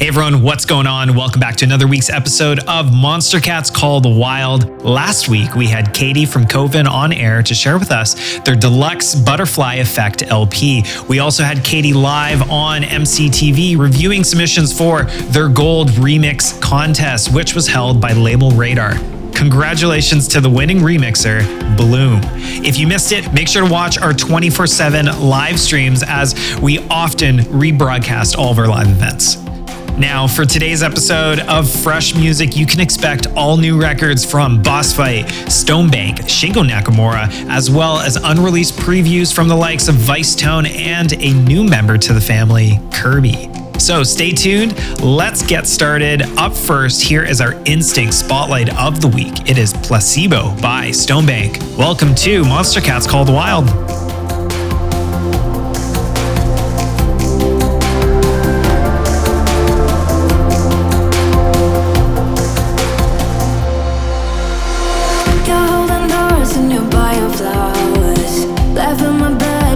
Hey everyone, what's going on? Welcome back to another week's episode of Monstercat's Call the Wild. Last week we had Katie from Koven on air to share with us their deluxe Butterfly Effect LP. We also had Katie live on MCTV reviewing submissions for their gold remix contest, which was held by LabelRadar. Congratulations to the winning remixer, Bloom. If you missed it, make sure to watch our 24 7 live streams as we often rebroadcast all of our live events. Now, for today's episode of Fresh Music, you can expect all new records from Bossfight, Stonebank, Shingo Nakamura, as well as unreleased previews from the likes of Vicetone and a new member to the family, Curbi. So stay tuned. Let's get started. Up first, here is our Instinct Spotlight of the Week. It is Placebo by Stonebank. Welcome to Monstercat's Called Wild.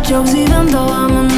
Jokes even though I'm annoying.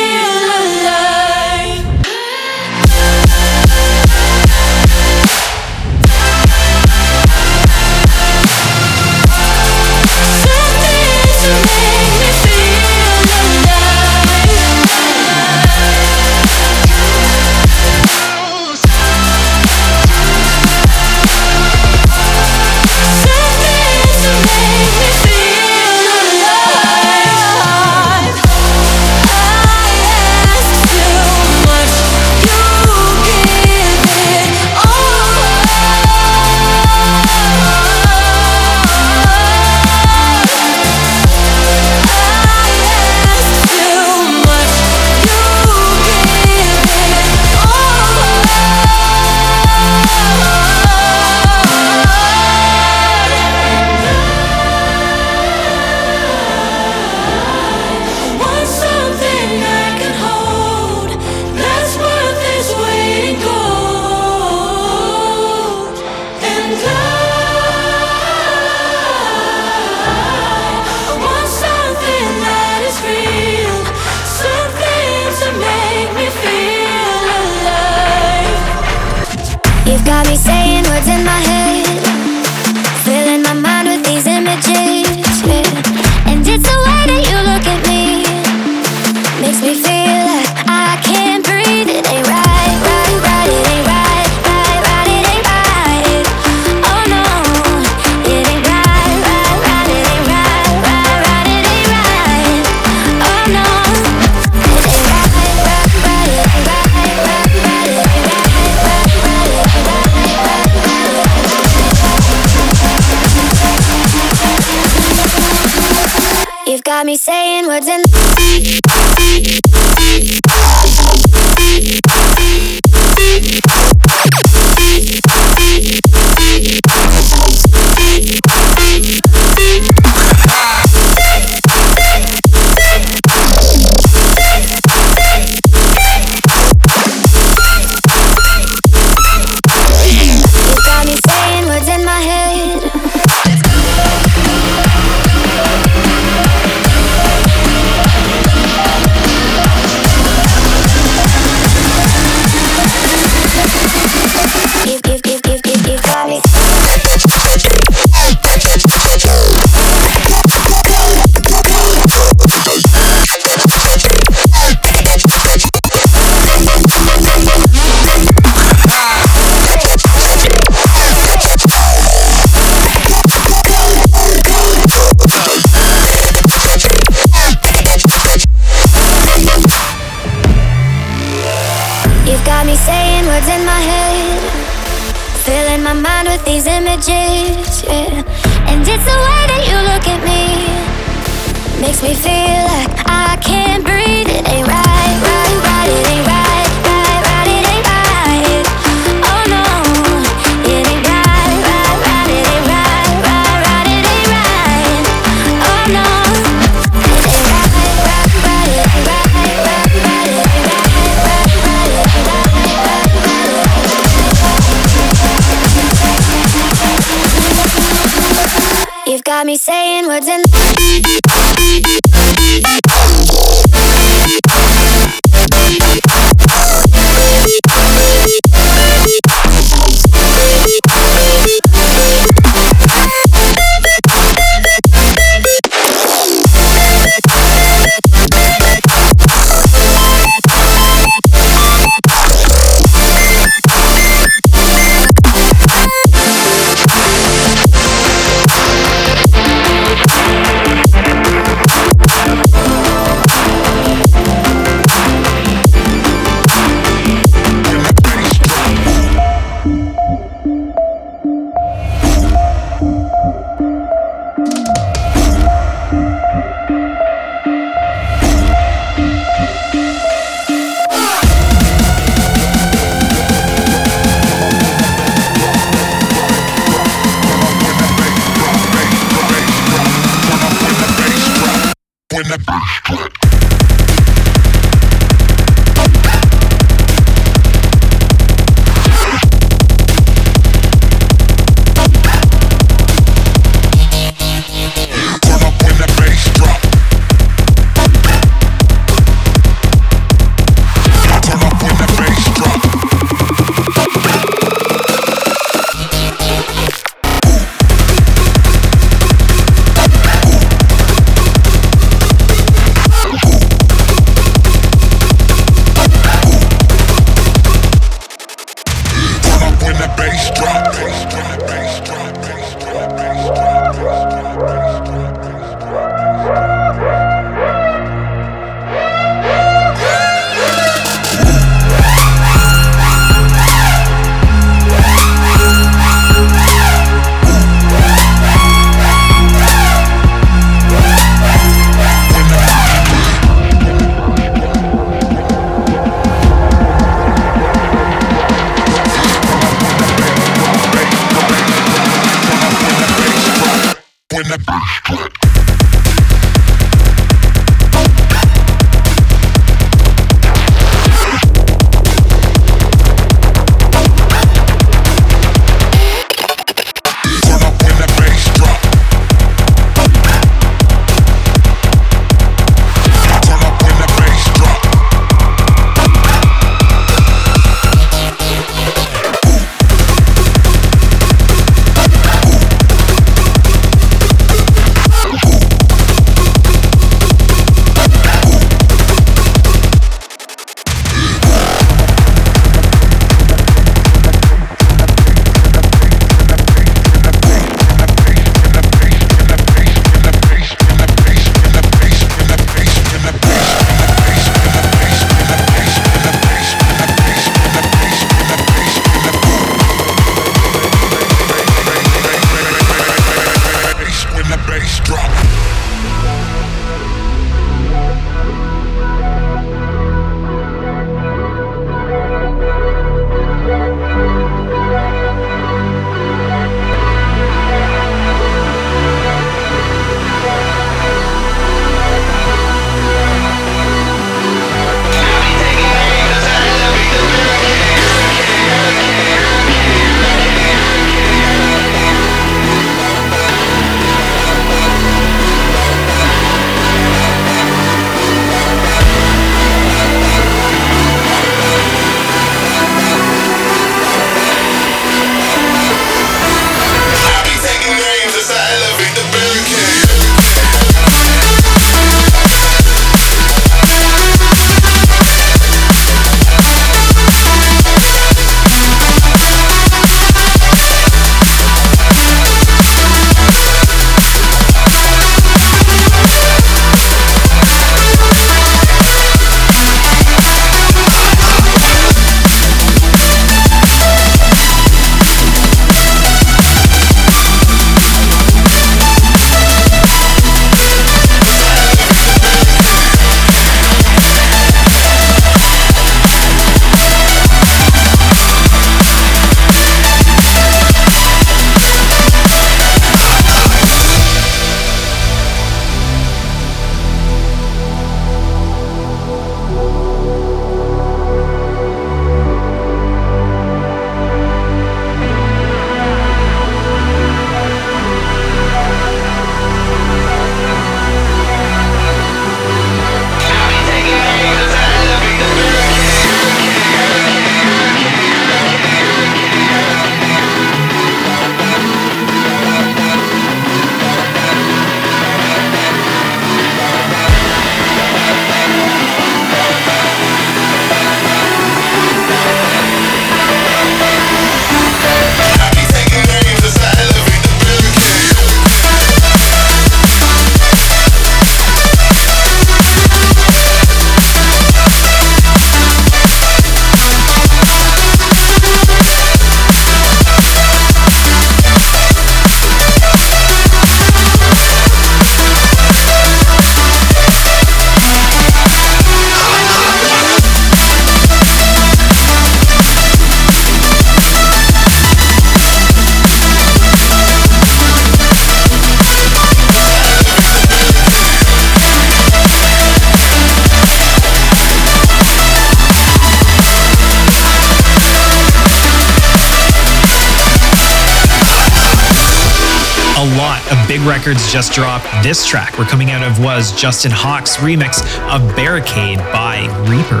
Records just dropped. This track we're coming out of was Justin Hawkes' remix of Barricade by Reaper.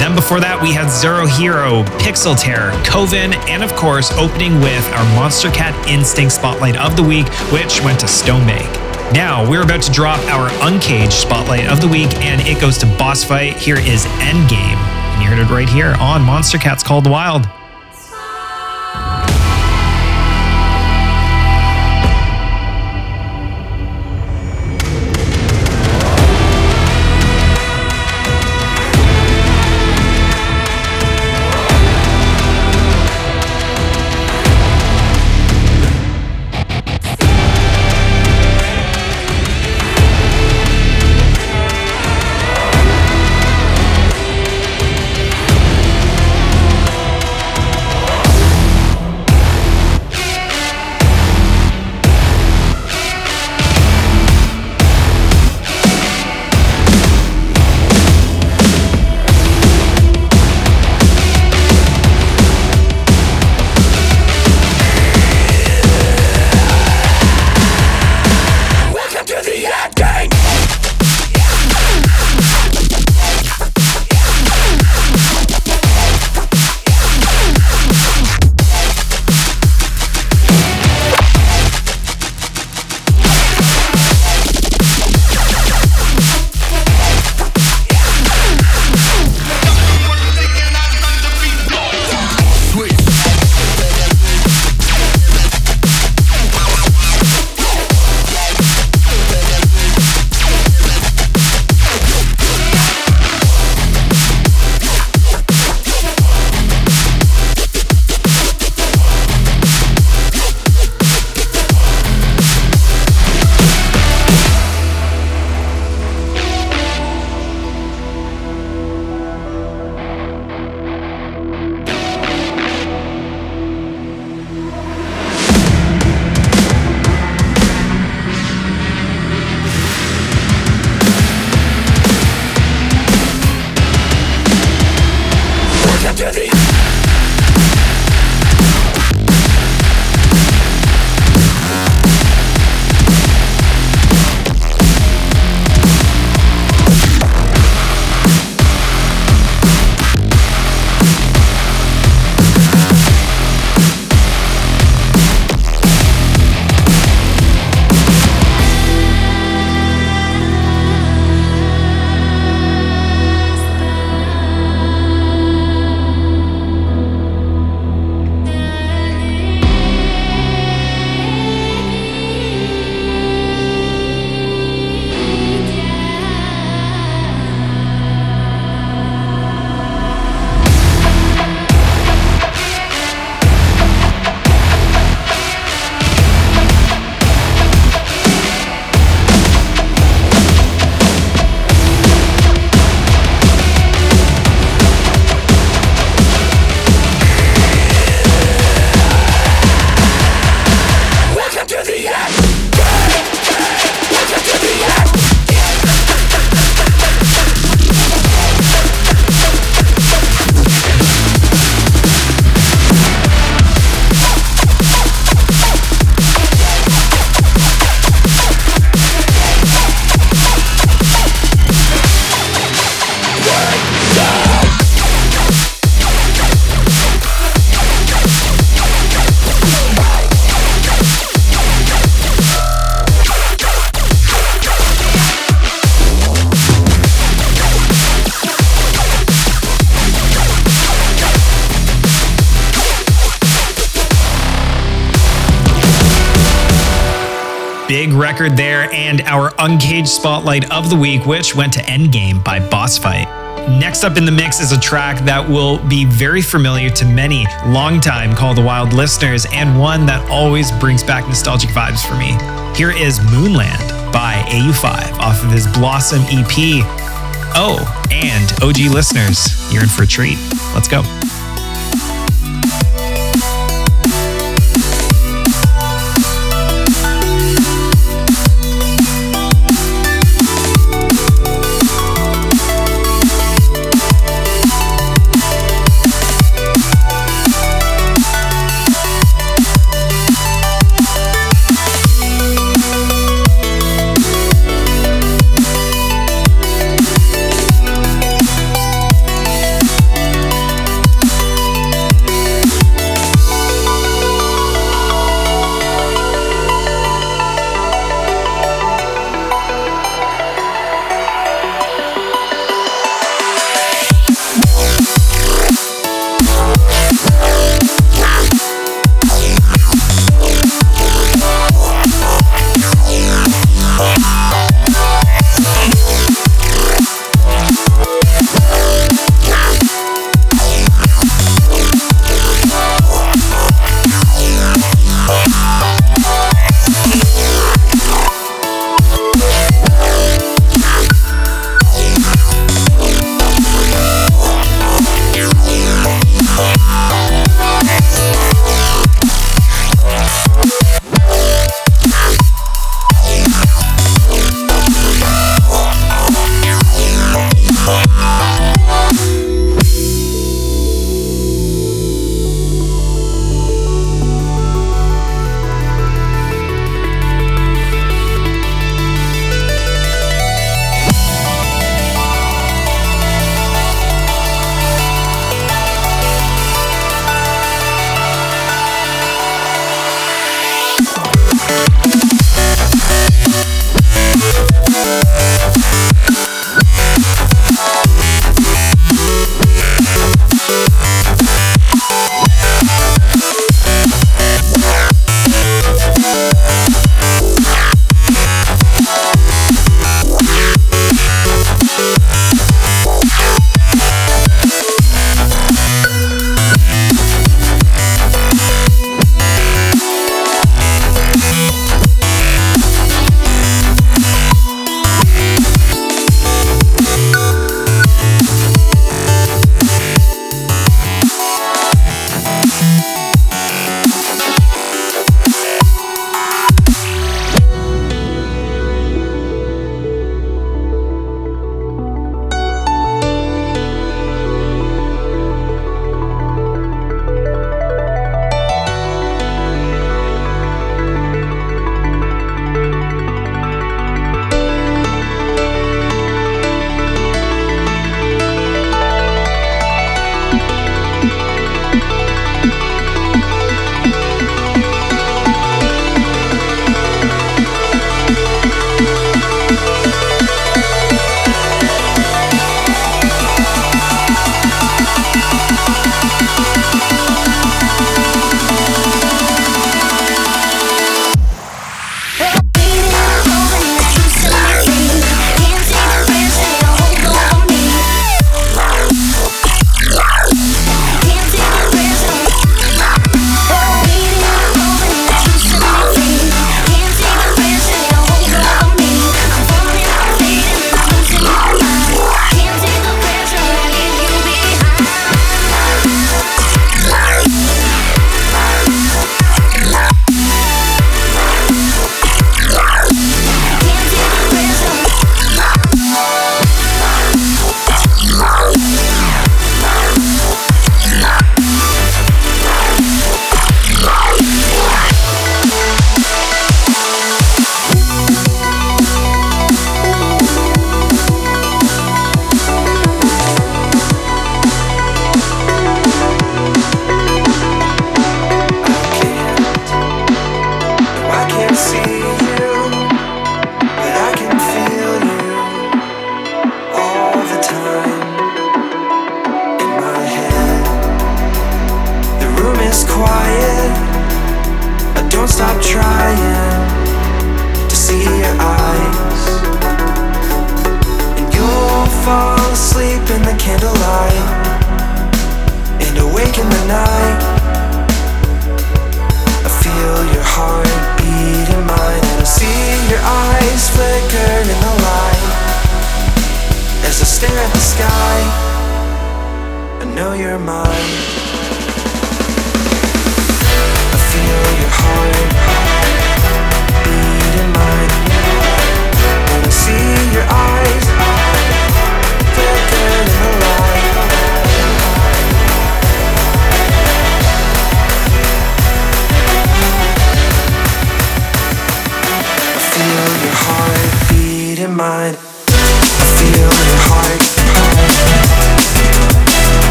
Then before that, we had Zero Hero, Pixel Terror, Koven, and of course, opening with our Monstercat Instinct Spotlight of the Week, which went to Stonebank. Now, we're about to drop our Uncaged Spotlight of the Week, and it goes to Bossfight. Here is Endgame. And you heard it right here on Monstercat's Called Wild. Uncaged Spotlight of the Week, which went to Endgame by Bossfight. Next up in the mix is a track that will be very familiar to many longtime Call the Wild listeners, and one that always brings back nostalgic vibes for me. Here is Moonland by Au5 off of his Blossom EP. Oh, and OG listeners, you're in for a treat. Let's go.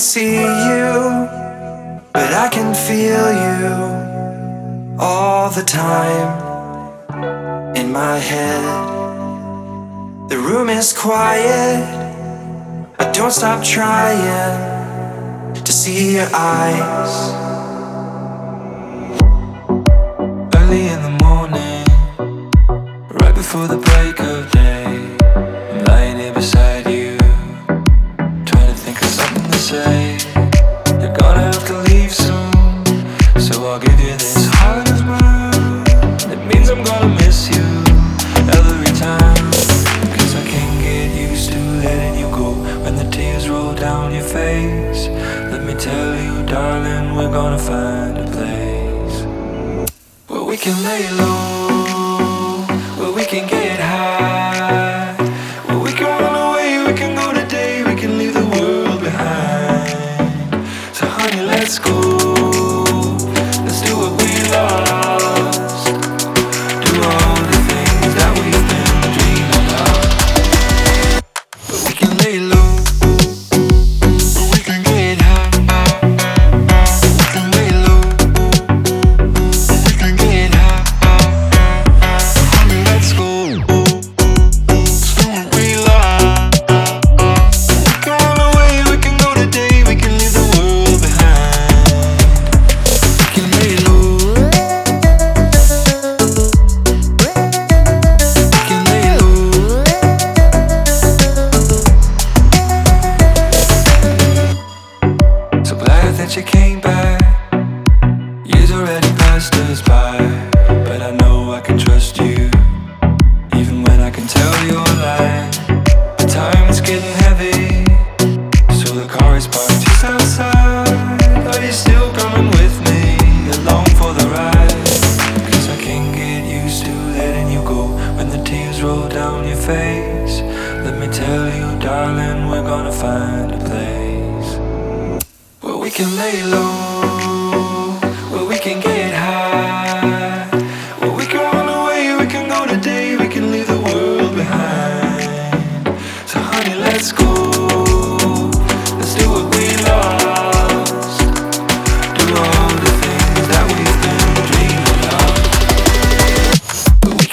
see you, but I can feel you all the time in my head. The room is quiet, but don't stop trying to see your eyes. can lay low.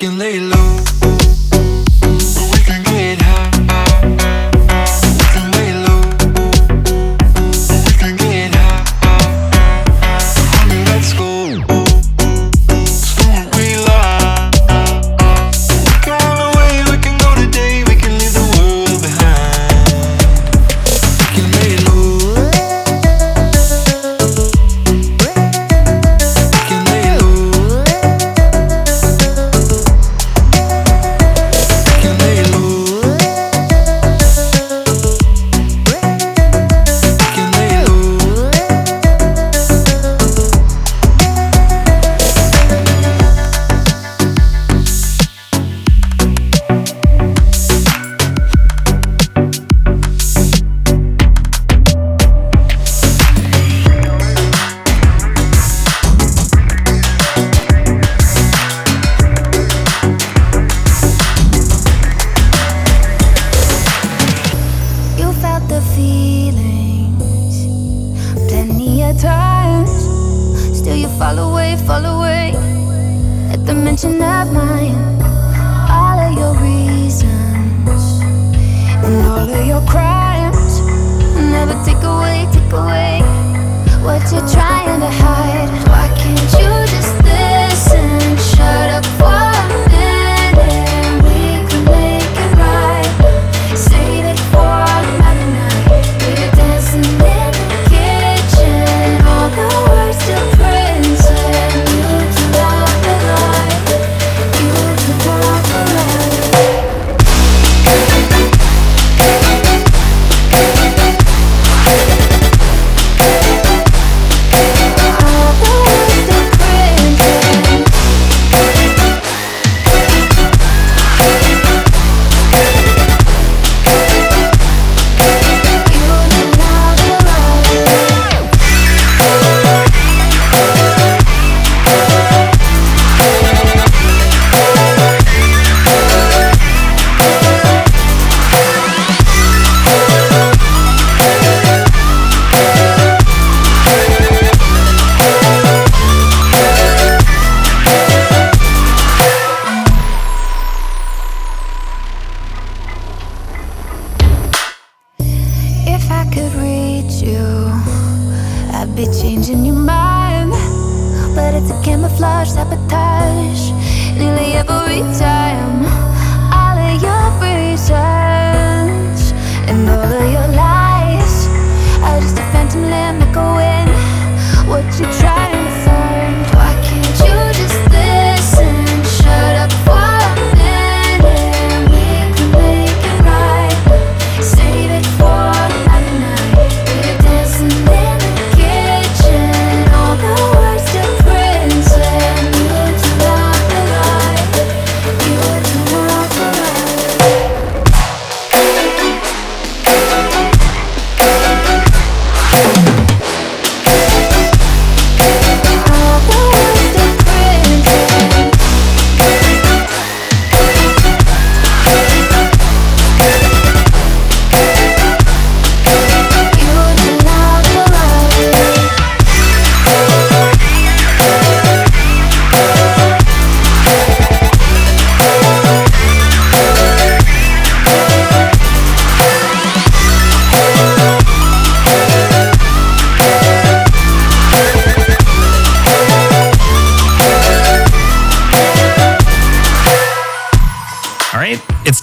can lay low.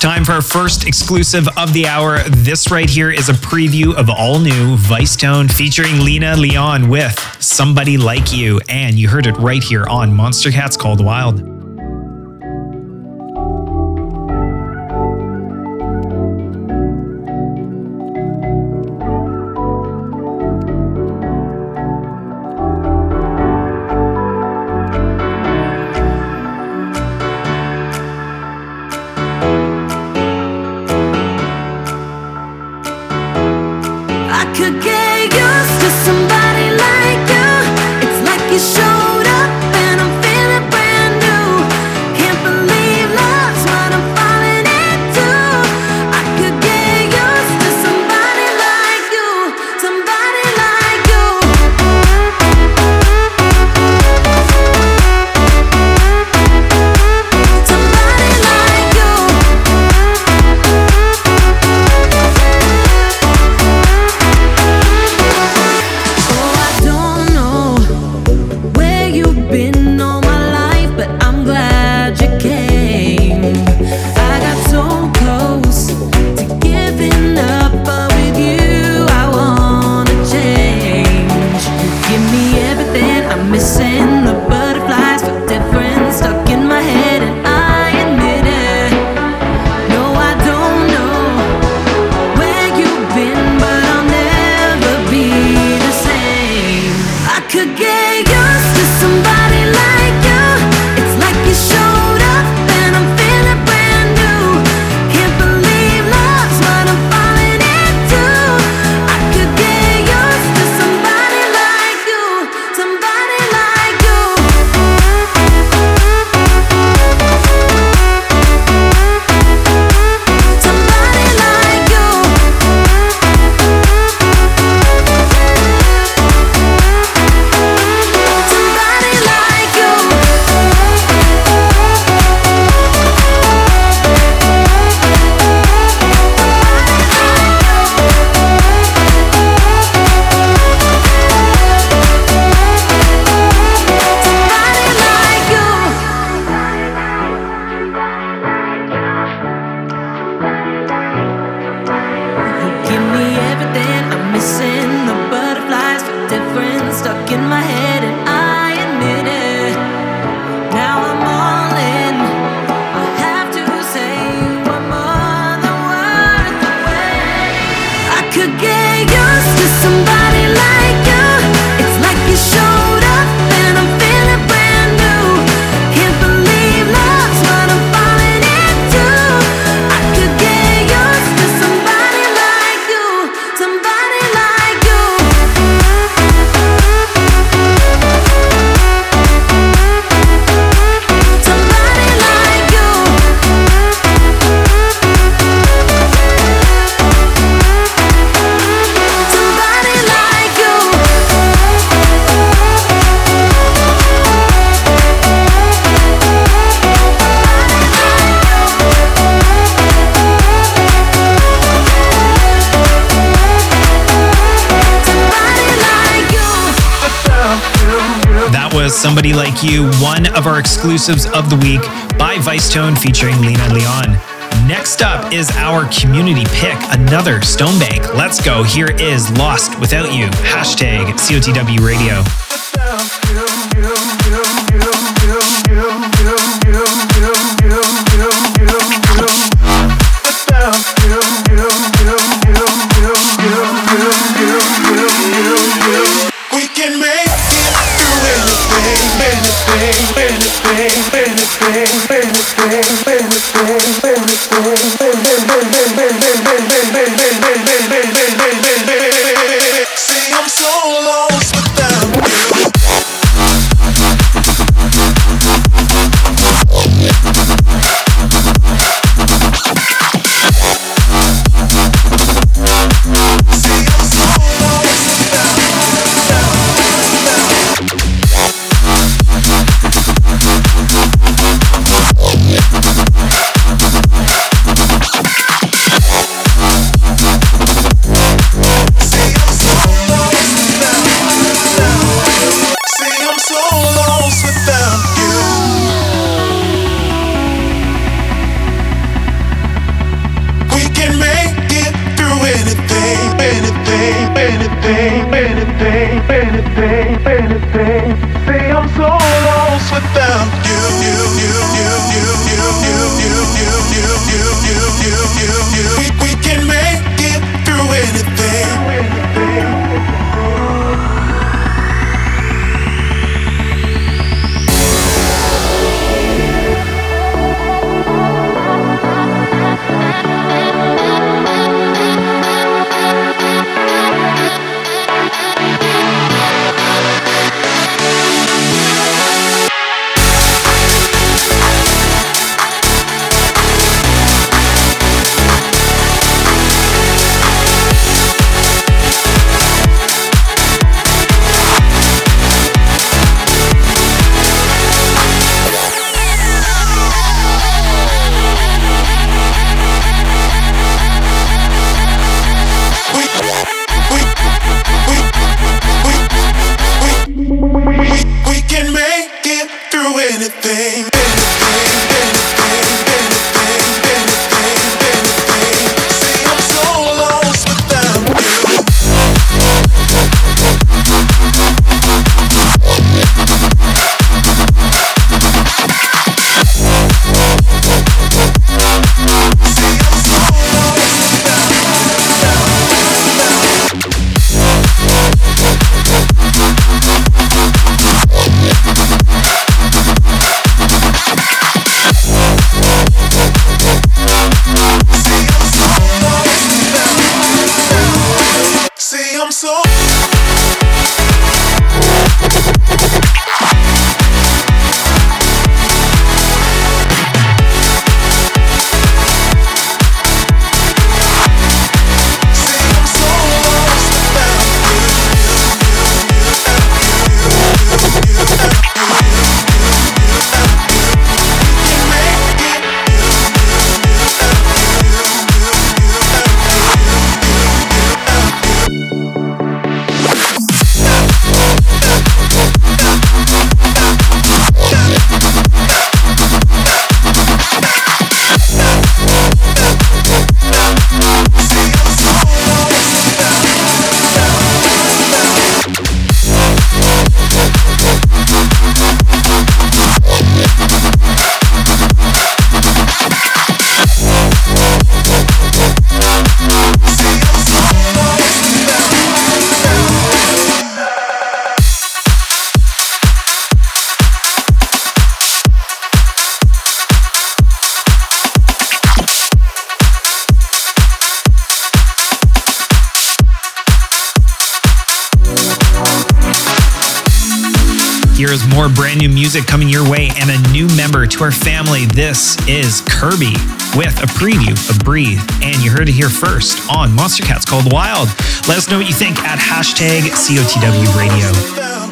Time for our first exclusive of the hour. This right here is a preview of all new Vicetone featuring Lena Leon with Somebody Like You. And you heard it right here on Monstercat's Called Wild. gay, you're Somebody Like You, one of our exclusives of the week by Vicetone featuring Lena Leon. Next up is our community pick, another Stonebank. Let's go. Here is Lost Without You. Hashtag COTW Radio. More brand new music coming your way and a new member to our family. This is Curbi with a preview of Breathe. And you heard it here first on Monstercat's Called Wild. Let us know what you think at hashtag COTW Radio.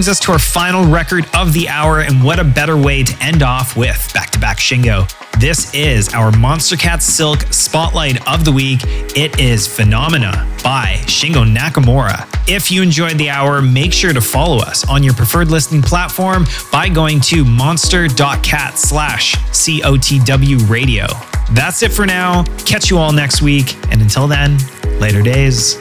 Brings us to our final record of the hour, and what a better way to end off with back to back Shingo. This is our Monstercat Silk Spotlight of the Week. It is Phenomena by Shingo Nakamura. If you enjoyed the hour, make sure to follow us on your preferred listening platform by going to monster.cat slash COTW radio. That's it for now. Catch you all next week. And until then, later days.